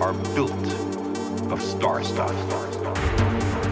are built of star stuff.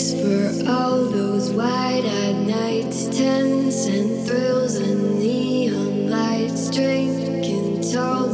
For all those wide eyed nights, tense and thrills and neon lights, drinking tall.